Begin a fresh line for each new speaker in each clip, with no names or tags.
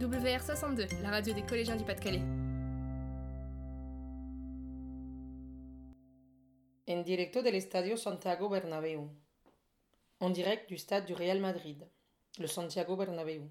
WR62, la radio des collégiens du Pas-de-Calais.
En directo del Estadio Santiago Bernabéu. En direct du stade du Real Madrid, le Santiago Bernabéu.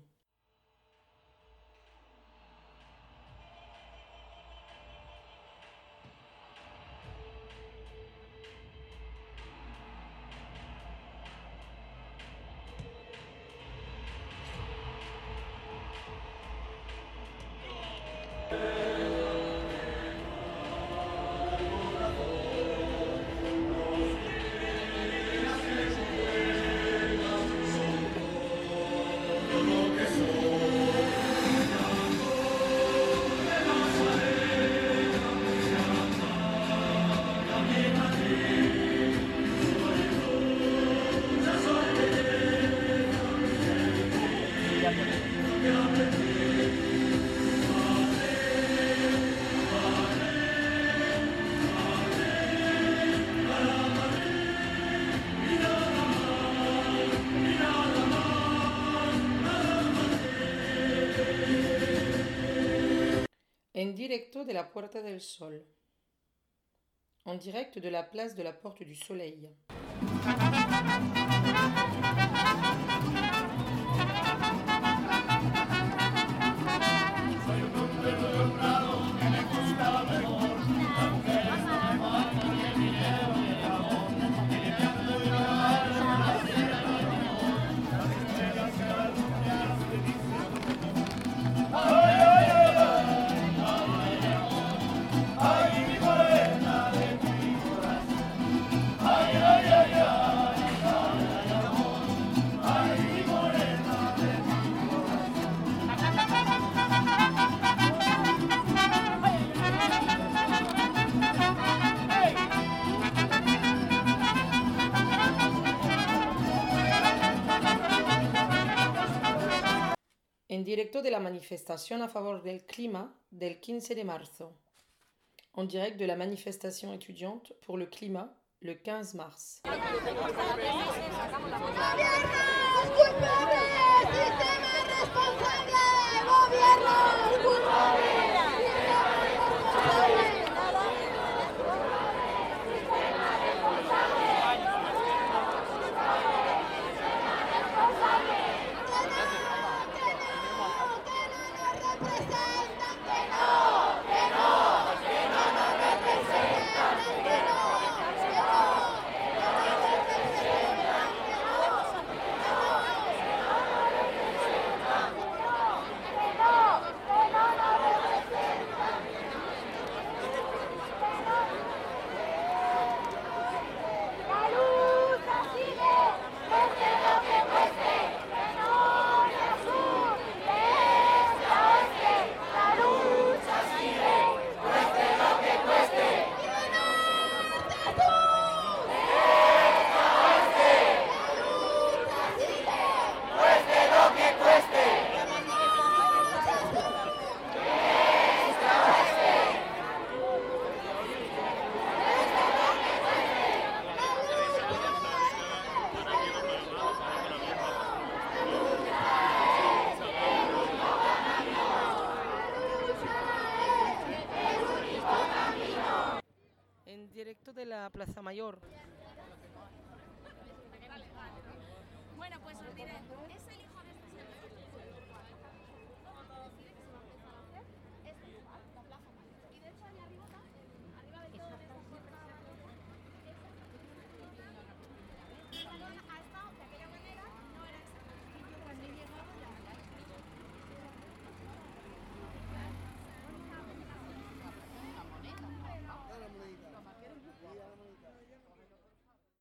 En directo de la Puerta del Sol. En direct de la place de la Porte du Soleil. En directo de la manifestación a favor del clima del 15 de marzo. En direct de la manifestation étudiante pour le climat le 15 mars. Listen! directo de la Plaza Mayor.